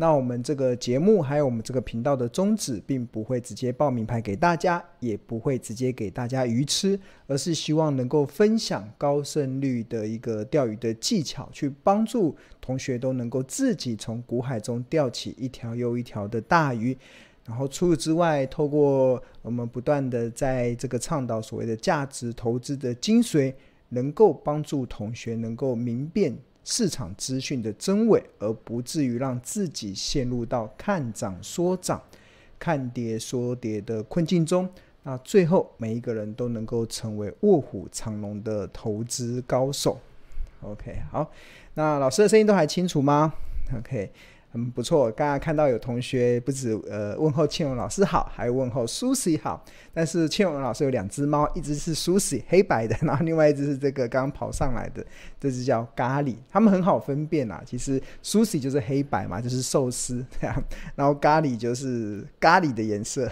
那我们这个节目还有我们这个频道的宗旨，并不会直接报名牌给大家，也不会直接给大家鱼吃，而是希望能够分享高胜率的一个钓鱼的技巧，去帮助同学都能够自己从股海中钓起一条又一条的大鱼。然后除此之外，透过我们不断的在这个倡导所谓的价值投资的精髓，能够帮助同学能够明辨。市场资讯的真伪，而不至于让自己陷入到看涨说涨、看跌说跌的困境中。那最后，每一个人都能够成为卧虎藏龙的投资高手。OK，好，那老师的声音都还清楚吗？OK。很不错，刚刚看到有同学不止呃问候庆荣老师好，还有问候 Susie 好。但是庆荣老师有两只猫，一只是 Susie 黑白的，然后另外一只是这个刚刚跑上来的，这只叫咖喱。它们很好分辨啊，其实 Susie 就是黑白嘛，就是寿司这样，然后咖喱就是咖喱的颜色。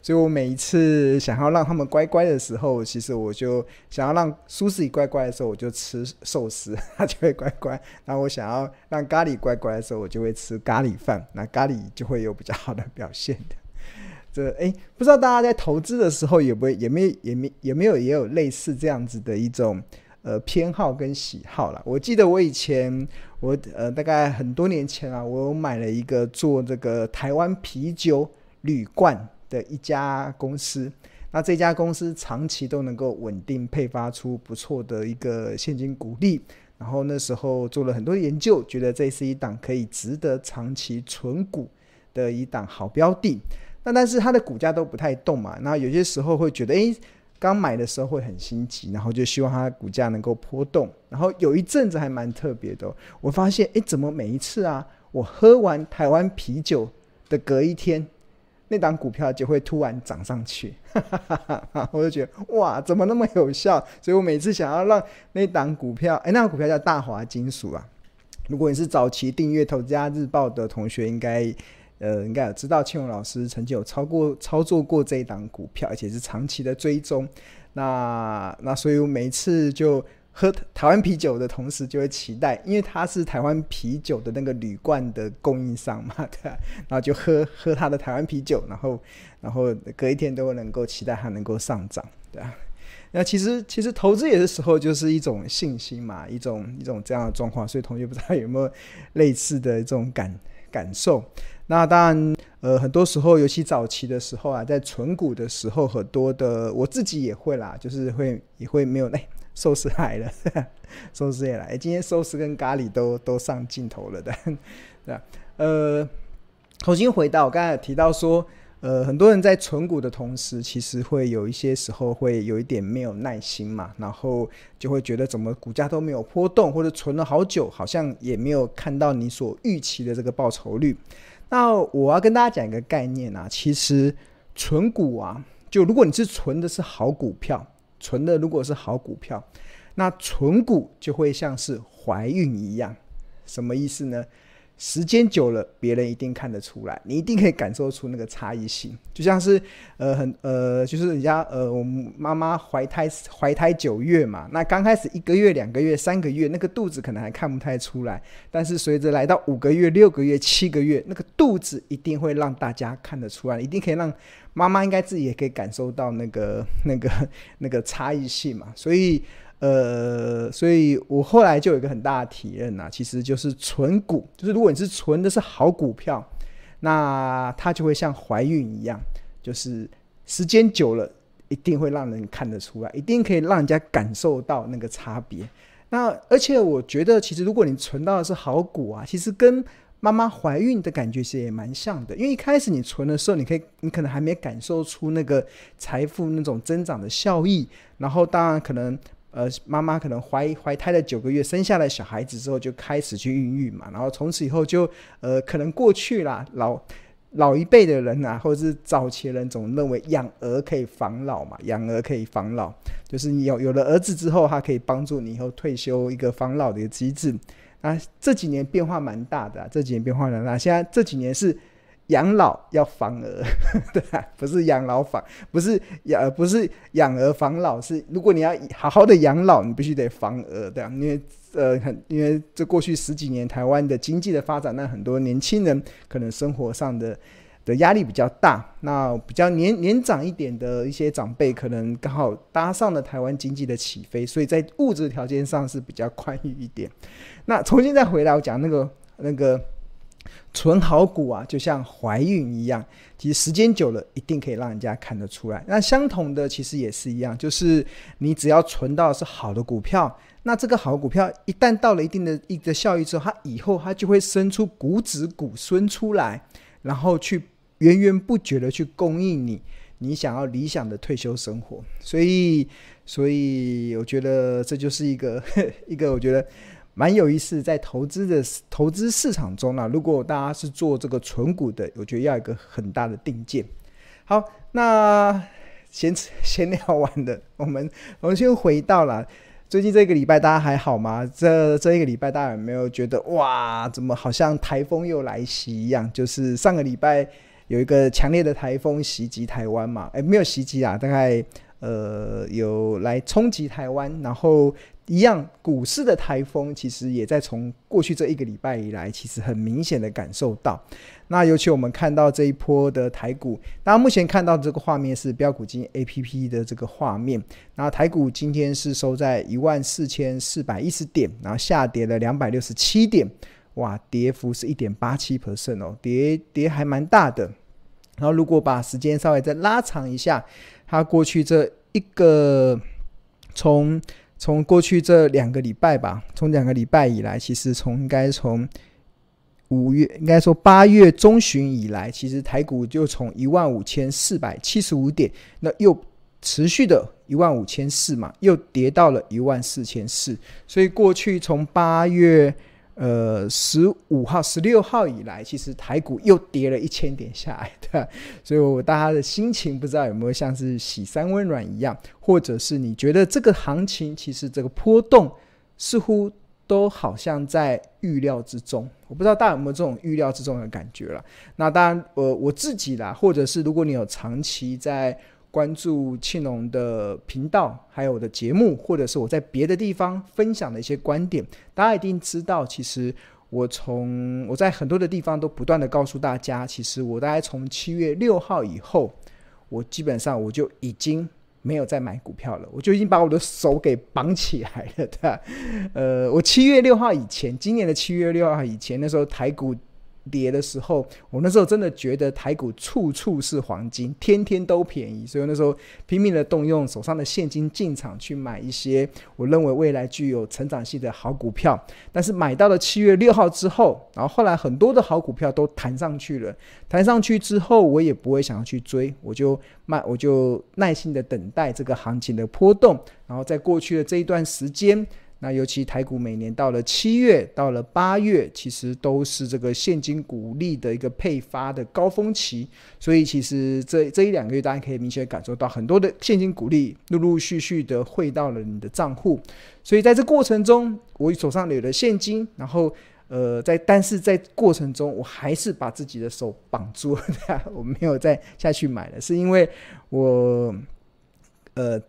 所以我每一次想要让他们乖乖的时候，其实我就想要让 Susie 乖乖的时候，我就吃寿司，它就会乖乖。然后我想要让咖喱乖乖的时候，我就会吃咖喱饭，那咖喱就会有比较好的表现的。这哎，不知道大家在投资的时候有没有、也没、也没、也没有、也有类似这样子的一种呃偏好跟喜好啦。我记得我以前我呃大概很多年前啊，我有买了一个做这个台湾啤酒铝罐的一家公司。那这家公司长期都能够稳定配发出不错的一个现金股利。然后那时候做了很多研究，觉得这是一档可以值得长期存股的一档好标的。那但是它的股价都不太动嘛，那有些时候会觉得，诶，刚买的时候会很心急，然后就希望它股价能够波动。然后有一阵子还蛮特别的，我发现，诶，怎么每一次啊，我喝完台湾啤酒的隔一天，那档股票就会突然涨上去，我就觉得哇，怎么那么有效？所以我每次想要让那档股票，哎，那档股票叫大华金属啊。如果你是早期订阅《投资家日报》的同学，应该呃应该有知道庆荣老师曾经有操过操作过这一档股票，而且是长期的追踪。那那所以我每次就。喝台湾啤酒的同时，就会期待，因为他是台湾啤酒的那个铝罐的供应商嘛，对吧？然后就喝喝他的台湾啤酒，然后然后隔一天都能够期待它能够上涨，对吧？那其实其实投资有的时候就是一种信心嘛，一种一种这样的状况，所以同学不知道有没有类似的这种感感受？那当然，呃，很多时候，尤其早期的时候啊，在存股的时候，很多的我自己也会啦，就是会也会没有哎。寿司来了，寿司也来。今天寿司跟咖喱都都上镜头了的，对吧？呃，重新回到我刚才提到说，呃，很多人在存股的同时，其实会有一些时候会有一点没有耐心嘛，然后就会觉得怎么股价都没有波动，或者存了好久，好像也没有看到你所预期的这个报酬率。那我要跟大家讲一个概念啊，其实存股啊，就如果你是存的是好股票。存的如果是好股票，那存股就会像是怀孕一样，什么意思呢？时间久了，别人一定看得出来，你一定可以感受出那个差异性。就像是呃很呃，就是人家呃，我们妈妈怀胎怀胎九月嘛，那刚开始一个月、两个月、三个月，那个肚子可能还看不太出来，但是随着来到五个月、六个月、七个月，那个肚子一定会让大家看得出来，一定可以让妈妈应该自己也可以感受到那个 那个 那个差异性嘛，所以。呃，所以我后来就有一个很大的体验呐，其实就是存股，就是如果你是存的是好股票，那它就会像怀孕一样，就是时间久了一定会让人看得出来，一定可以让人家感受到那个差别。那而且我觉得，其实如果你存到的是好股啊，其实跟妈妈怀孕的感觉其实也蛮像的，因为一开始你存的时候，你可以，你可能还没感受出那个财富那种增长的效益，然后当然可能。呃，妈妈可能怀怀胎了九个月，生下来小孩子之后就开始去孕育嘛，然后从此以后就呃，可能过去啦，老老一辈的人啊，或者是早期人总认为养儿可以防老嘛，养儿可以防老，就是你有有了儿子之后，他可以帮助你以后退休一个防老的一个机制。啊这几年变化蛮大的，这几年变化蛮大，现在这几年是养老要防儿，对吧？不是养老防，不是养，不是养儿防老，是如果你要好好的养老，你必须得防儿，对吧？因为呃，很因为这过去十几年台湾的经济的发展，那很多年轻人可能生活上的的压力比较大，那比较年年长一点的一些长辈，可能刚好搭上了台湾经济的起飞，所以在物质条件上是比较宽裕一点。那重新再回来，我讲那个那个。存好股啊，就像怀孕一样，其实时间久了，一定可以让人家看得出来。那相同的，其实也是一样，就是你只要存到是好的股票，那这个好股票一旦到了一定的一个效益之后，它以后它就会生出股子股孙出来，然后去源源不绝的去供应你你想要理想的退休生活。所以，所以我觉得这就是一个 一个，我觉得。蛮有意思，在投资的投资市场中呢、如果大家是做这个存股的，我觉得要一个很大的定见。好，那闲 闲聊完了，我们我们先回到了最近这个礼拜，大家还好吗？这这一个礼拜，大家有没有觉得哇，怎么好像台风又来袭一样？就是上个礼拜有一个强烈的台风袭击台湾嘛？诶，没有袭击啊，大概呃有来冲击台湾，然后。一样，股市的台风其实也在从过去这一个礼拜以来，其实很明显的感受到。那尤其我们看到这一波的台股，大家目前看到这个画面是标股金 APP 的这个画面。那台股今天是收在一万四千四百一十点，然后下跌了两百六十七点，哇，跌幅是一点八七 percent 哦，跌跌还蛮大的。然后如果把时间稍微再拉长一下，它过去这一个从从过去这两个礼拜吧，从两个礼拜以来，其实从应该从五月，应该说八月中旬以来，其实台股就从一万五千四百七十五点，那又持续的一万五千四嘛，又跌到了一万四千四，所以过去从八月。呃，十五号、十六号以来，其实台股又跌了一千点下来，对吧？所以，我大家的心情不知道有没有像是洗三温暖一样，或者是你觉得这个行情其实这个波动似乎都好像在预料之中。我不知道大家有没有这种预料之中的感觉了。那当然，呃，我自己啦，或者是如果你有长期在。关注庆隆的频道，还有我的节目，或者是我在别的地方分享的一些观点，大家一定知道，其实我从我在很多的地方都不断的告诉大家，其实我大概从七月六号以后，我基本上我就已经没有再买股票了，我就已经把我的手给绑起来了，对？呃，我七月六号以前，今年的七月六号以前，那时候台股。跌的时候，我那时候真的觉得台股处处是黄金，天天都便宜，所以那时候拼命的动用手上的现金进场去买一些我认为未来具有成长性的好股票。但是买到了七月六号之后，然后后来很多的好股票都弹上去了，弹上去之后我也不会想要去追，我就卖，我就耐心的等待这个行情的波动。然后在过去的这一段时间。那尤其台股每年到了七月，到了八月，其实都是这个现金股利的一个配发的高峰期，所以其实这这一两个月，大家可以明显感受到很多的现金股利陆陆续续的汇到了你的账户，所以在这过程中，我手上有了现金，然后呃，在但是在过程中，我还是把自己的手绑住了，我没有再下去买了，是因为我呃。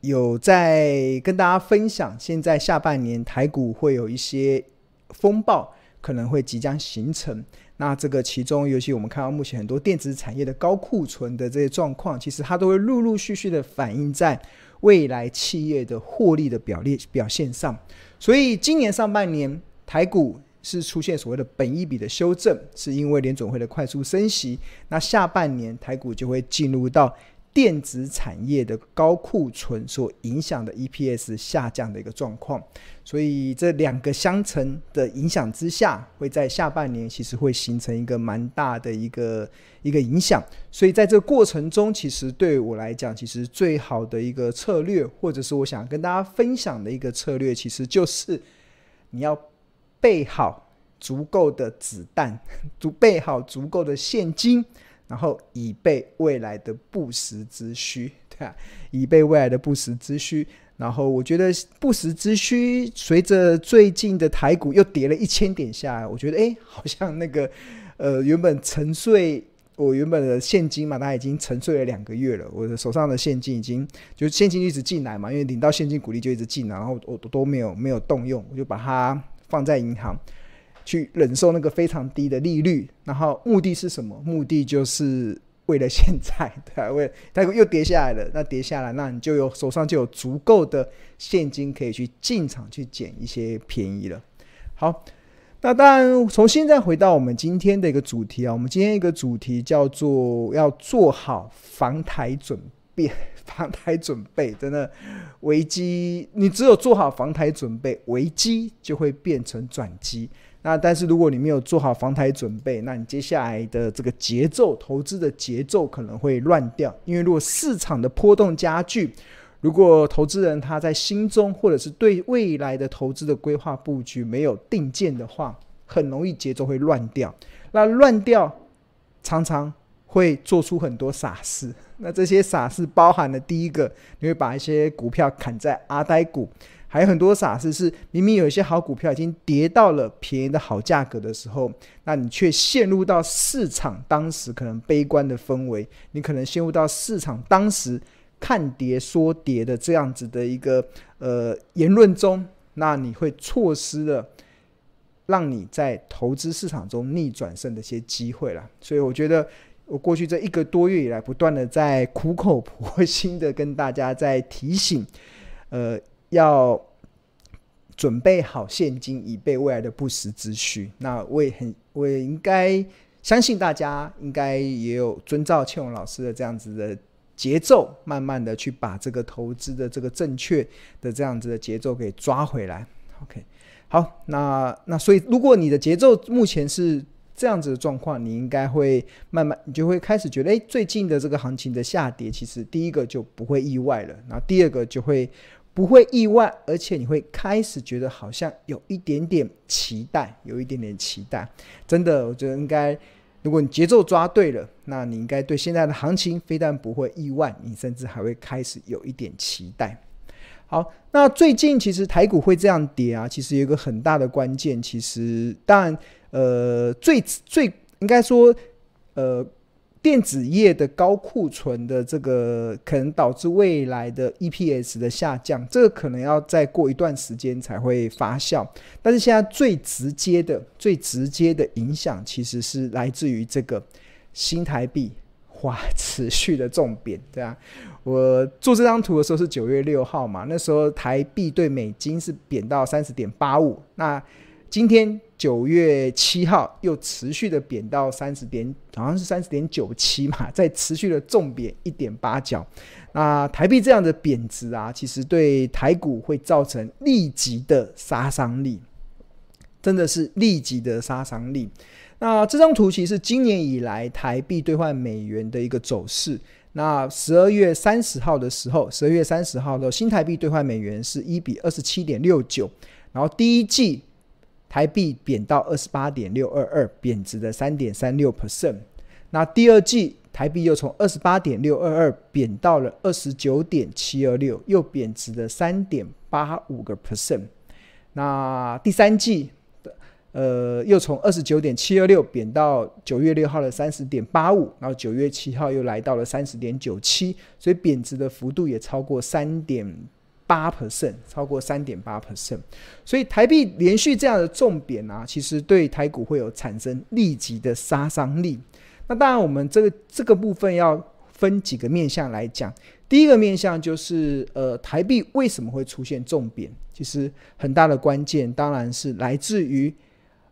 有在跟大家分享，现在下半年台股会有一些风暴，可能会即将形成。那这个其中，尤其我们看到目前很多电子产业的高库存的这些状况，其实它都会陆陆续续的反映在未来企业的获利的表列表现上。所以今年上半年台股是出现所谓的本一笔的修正，是因为联准会的快速升息。那下半年台股就会进入到。电子产业的高库存所影响的 EPS 下降的一个状况，所以这两个相乘的影响之下，会在下半年其实会形成一个蛮大的一个一个影响。所以在这个过程中，其实对我来讲，其实最好的一个策略，或者是我想跟大家分享的一个策略，其实就是你要备好足够的子弹，足备好足够的现金。然后以备未来的不时之需，对啊，以备未来的不时之需。然后我觉得不时之需，随着最近的台股又跌了一千点下来，我觉得哎，好像那个呃，原本沉睡。我原本的现金嘛，它已经沉睡了两个月了。我的手上的现金已经就现金一直进来嘛，因为领到现金股利就一直进来，然后我都没有没有动用，我就把它放在银行去忍受那个非常低的利率。然后目的是什么？目的就是为了现在，对，啊为它又跌下来了。那跌下来，那你就有手上就有足够的现金可以去进场去捡一些便宜了。好。那当然，从现在回到我们今天的一个主题啊，我们今天一个主题叫做要做好防台准备，防台准备真的危机，你只有做好防台准备，危机就会变成转机。那但是如果你没有做好防台准备，那你接下来的这个节奏，投资的节奏可能会乱掉，因为如果市场的波动加剧。如果投资人他在心中，或者是对未来的投资的规划布局没有定见的话，很容易节奏会乱掉。那乱掉，常常会做出很多傻事。那这些傻事包含了第一个，你会把一些股票砍在阿呆股；还有很多傻事是明明有一些好股票已经跌到了便宜的好价格的时候，那你却陷入到市场当时可能悲观的氛围，你可能陷入到市场当时。看跌说跌的这样子的一个呃言论中，那你会错失了让你在投资市场中逆转胜的一些机会了。所以我觉得我过去这一个多月以来，不断的在苦口婆 心的跟大家在提醒，呃，要准备好现金以备未来的不时之需。那我也很，我也应该相信大家应该也有遵照倩蓉老师的这样子的。节奏慢慢的去把这个投资的这个正确的这样子的节奏给抓回来。OK，好，那那所以如果你的节奏目前是这样子的状况，你应该会慢慢你就会开始觉得，哎，最近的这个行情的下跌，其实第一个就不会意外了，然后第二个就会不会意外，而且你会开始觉得好像有一点点期待，有一点点期待。真的，我觉得应该。如果你节奏抓对了，那你应该对现在的行情非但不会意外，你甚至还会开始有一点期待。好，那最近其实台股会这样跌啊，其实有一个很大的关键，其实当然，呃，最最应该说，呃。电子业的高库存的这个可能导致未来的 EPS 的下降，这个可能要再过一段时间才会发酵。但是现在最直接的、最直接的影响，其实是来自于这个新台币哇持续的重贬，对啊。我做这张图的时候是九月六号嘛，那时候台币对美金是贬到三十点八五，那今天。九月七号又持续的贬到三十点，好像是三十点九七嘛，再持续的重贬一点八角。那台币这样的贬值啊，其实对台股会造成立即的杀伤力，真的是立即的杀伤力。那这张图其实是今年以来台币兑换美元的一个走势。那十二月三十号的时候，十二月三十号的新台币兑换美元是一比二十七点六九，然后第一季。台币贬到二十八点六二二，贬值了三点三六 percent。那第二季台币又从二十八点六二二贬到了二十九点七二六，又贬值了三点八五个 percent。那第三季的呃又从二十九点七二六贬到九月六号的三十点八五，然后九月七号又来到了三十点九七，所以贬值的幅度也超过三点。八 percent 超过三点八 percent，所以台币连续这样的重贬啊，其实对台股会有产生立即的杀伤力。那当然，我们这个这个部分要分几个面向来讲。第一个面向就是，呃，台币为什么会出现重贬？其实很大的关键当然是来自于，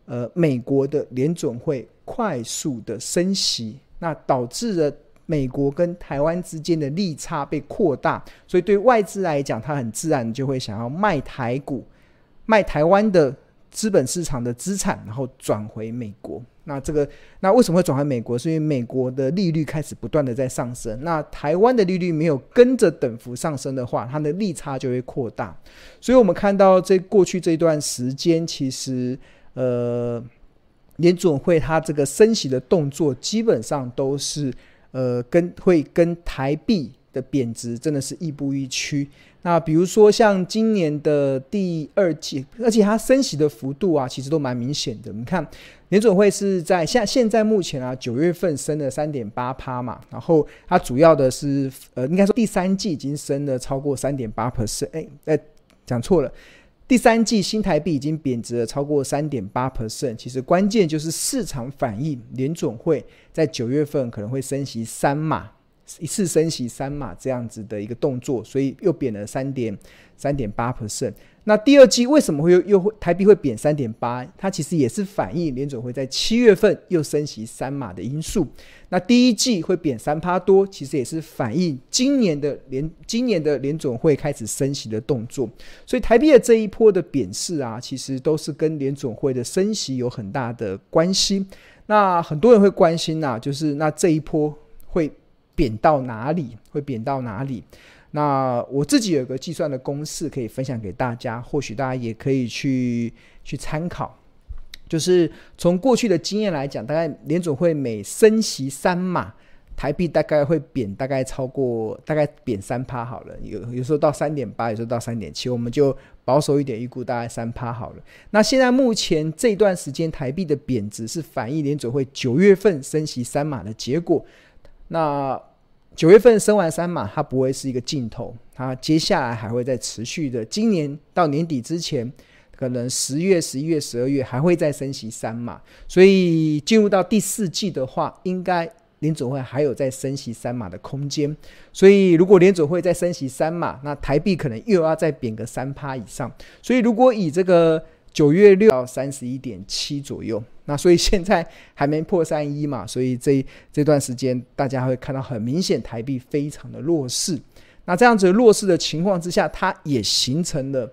呃，美国的联准会快速的升息，那导致了。美国跟台湾之间的利差被扩大，所以对外资来讲，它很自然就会想要卖台股、卖台湾的资本市场的资产，然后转回美国。那这个，那为什么会转回美国？是因为美国的利率开始不断的在上升，那台湾的利率没有跟着等幅上升的话，它的利差就会扩大。所以我们看到这过去这段时间，其实呃，联准会它这个升息的动作基本上都是。呃，跟会跟台币的贬值真的是亦步亦趋。那比如说像今年的第二季，而且它升息的幅度啊，其实都蛮明显的。你看，联准会是在现现在目前啊，九月份升了三点八趴嘛，然后它主要的是呃，应该说第三季已经升了超过三点八 percent。哎，哎，讲错了，第三季新台币已经贬值了超过三点八 percent。其实关键就是市场反应，联准会在九月份可能会升息三码。一次升息三码这样子的一个动作，所以又贬了三点三点八 percent。那第二季为什么会又又会台币会贬三点八？它其实也是反映联准会在七月份又升息三码的因素。那第一季会贬三趴多，其实也是反映今年的联今年的联准会开始升息的动作。所以台币的这一波的贬势啊，其实都是跟联准会的升息有很大的关系。那很多人会关心呐、就是那这一波会。贬到哪里会贬到哪里？那我自己有个计算的公式可以分享给大家，或许大家也可以去去参考。就是从过去的经验来讲，大概联总会每升息三码，台币大概会贬大概超过大概贬三趴好了，有有时候到三点八，有时候到三点七，我们就保守一点预估大概三趴好了。那现在目前这段时间台币的贬值是反映联总会九月份升息三码的结果。那九月份升完三码，它不会是一个尽头，它接下来还会再持续的。今年到年底之前，可能十月、十一月、十二月还会再升息三码，所以进入到第四季的话，应该联准会还有再升息三码的空间。所以如果联准会再升息三码，那台币可能又要再贬个三趴以上。所以如果以这个。九月六到三十一点七左右，那所以 现在还没破三一嘛，所以这这段时间大家会看到很明显台币非常的弱势。那这样子弱势的情况之下，它也形成了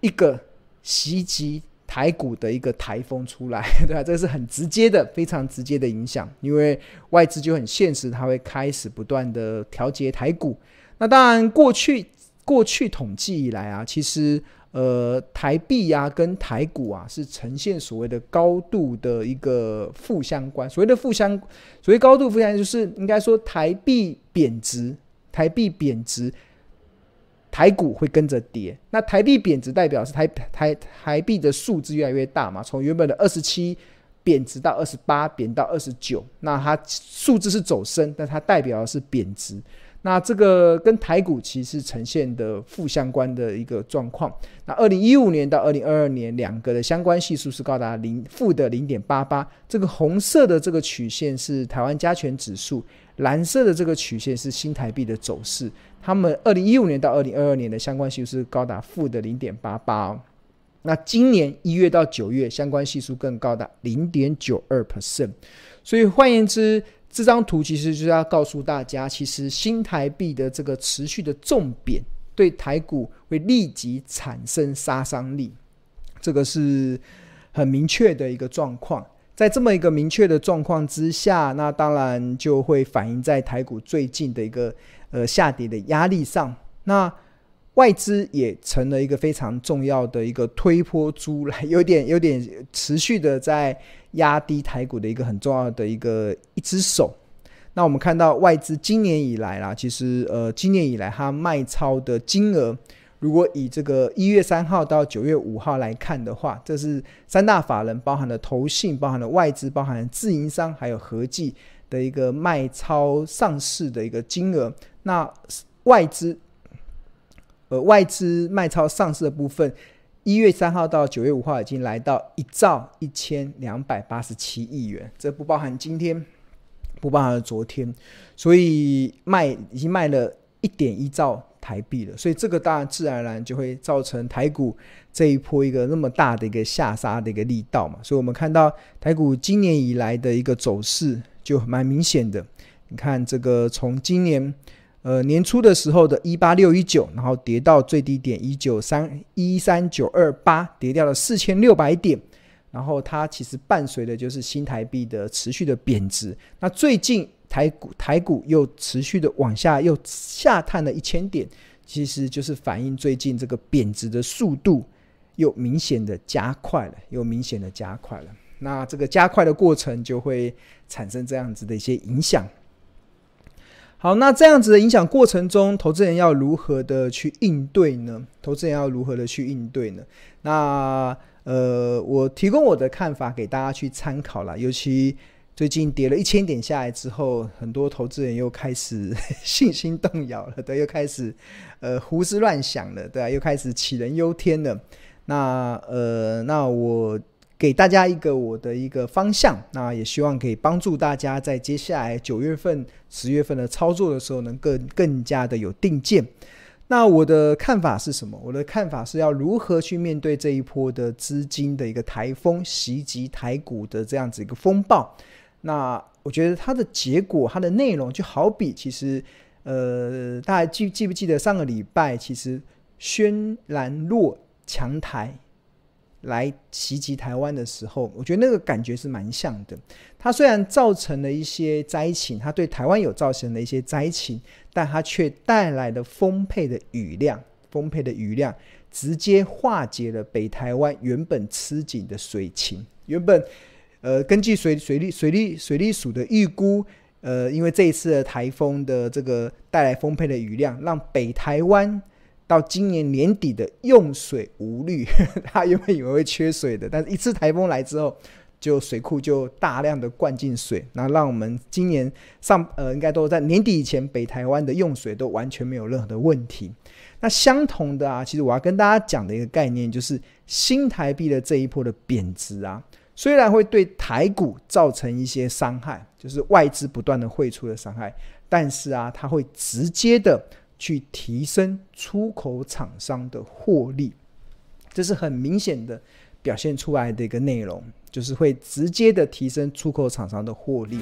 一个袭击台股的一个台风出来，对啊，这是很直接的，非常直接的影响，因为外资就很现实，它会开始不断的调节台股。那当然，过去过去统计以来啊，其实。呃，台币呀、跟台股啊是呈现所谓的高度的一个负相关。所谓的负相，所谓高度负相，就是应该说台币贬值，台币贬值，台股会跟着跌。那台币贬值代表是台台台币的数字越来越大嘛，从原本的二十七贬值到二十八，贬到二十九，那它数字是走升，但它代表的是贬值。那这个跟台股其实呈现的负相关的一个状况。那二零一五年到二零二二年两个的相关系数是高达零负的零点八八。这个红色的这个曲线是台湾加权指数，蓝色的这个曲线是新台币的走势。他们二零一五年到二零二二年的相关系数是高达负的零点八八。那今年一月到九月相关系数更高达零点九二 percent。所以换言之，这张图其实就是要告诉大家，其实新台币的这个持续的重贬，对台股会立即产生杀伤力，这个是很明确的一个状况。在这么一个明确的状况之下，那当然就会反映在台股最近的一个呃下跌的压力上。那外资也成了一个非常重要的一个推波助澜，有点有点持续的在。压低台股的一个很重要的一个一只手。那我们看到外资今年以来啦，其实呃，今年以来它卖超的金额，如果以这个一月三号到九月五号来看的话，这是三大法人包含了投信、包含了外资、包含了自营商，还有合计的一个卖超上市的一个金额。那外资，呃，外资卖超上市的部分。一月三号到九月五号已经来到一兆一千两百八十七亿元，这不包含今天，不包含昨天，所以卖已经卖了一点一兆台币了，所以这个当然自然而然就会造成台股这一波一个那么大的一个下杀的一个力道嘛，所以我们看到台股今年以来的一个走势就蛮明显的，你看这个从今年。呃，年初的时候的一八六一九，然后跌到最低点一九三一三九二八，跌掉了四千六百点。然后它其实伴随的就是新台币的持续的贬值。那最近台股台股又持续的往下又下探了一千点，其实就是反映最近这个贬值的速度又明显的加快了，又明显的加快了。那这个加快的过程就会产生这样子的一些影响。好，那这样子的影响过程中，投资人要如何的去应对呢？投资人要如何的去应对呢？那呃，我提供我的看法给大家去参考啦。尤其最近跌了一千点下来之后，很多投资人又开始 信心动摇了，对，又开始呃胡思乱想了，对啊，又开始杞人忧天了。那呃，那我。给大家一个我的一个方向，那也希望可以帮助大家在接下来九月份、十月份的操作的时候，能更更加的有定见。那我的看法是什么？我的看法是要如何去面对这一波的资金的一个台风袭击台股的这样子一个风暴。那我觉得它的结果、它的内容，就好比其实，呃，大家记记不记得上个礼拜，其实轩然若强台。来袭击台湾的时候，我觉得那个感觉是蛮像的。它虽然造成了一些灾情，它对台湾有造成了一些灾情，但它却带来了丰沛的雨量，丰沛的雨量直接化解了北台湾原本吃紧的水情。原本，呃，根据水水利水利水利署的预估，呃，因为这一次的台风的这个带来丰沛的雨量，让北台湾。到今年年底的用水无虑，他原本以为会缺水的，但是一次台风来之后，就水库就大量的灌进水，那让我们今年上呃应该都在年底以前，北台湾的用水都完全没有任何的问题。那相同的啊，其实我要跟大家讲的一个概念就是，新台币的这一波的贬值啊，虽然会对台股造成一些伤害，就是外资不断的汇出的伤害，但是啊，它会直接的。去提升出口厂商的获利，这是很明显的表现出来的一个内容，就是会直接的提升出口厂商的获利。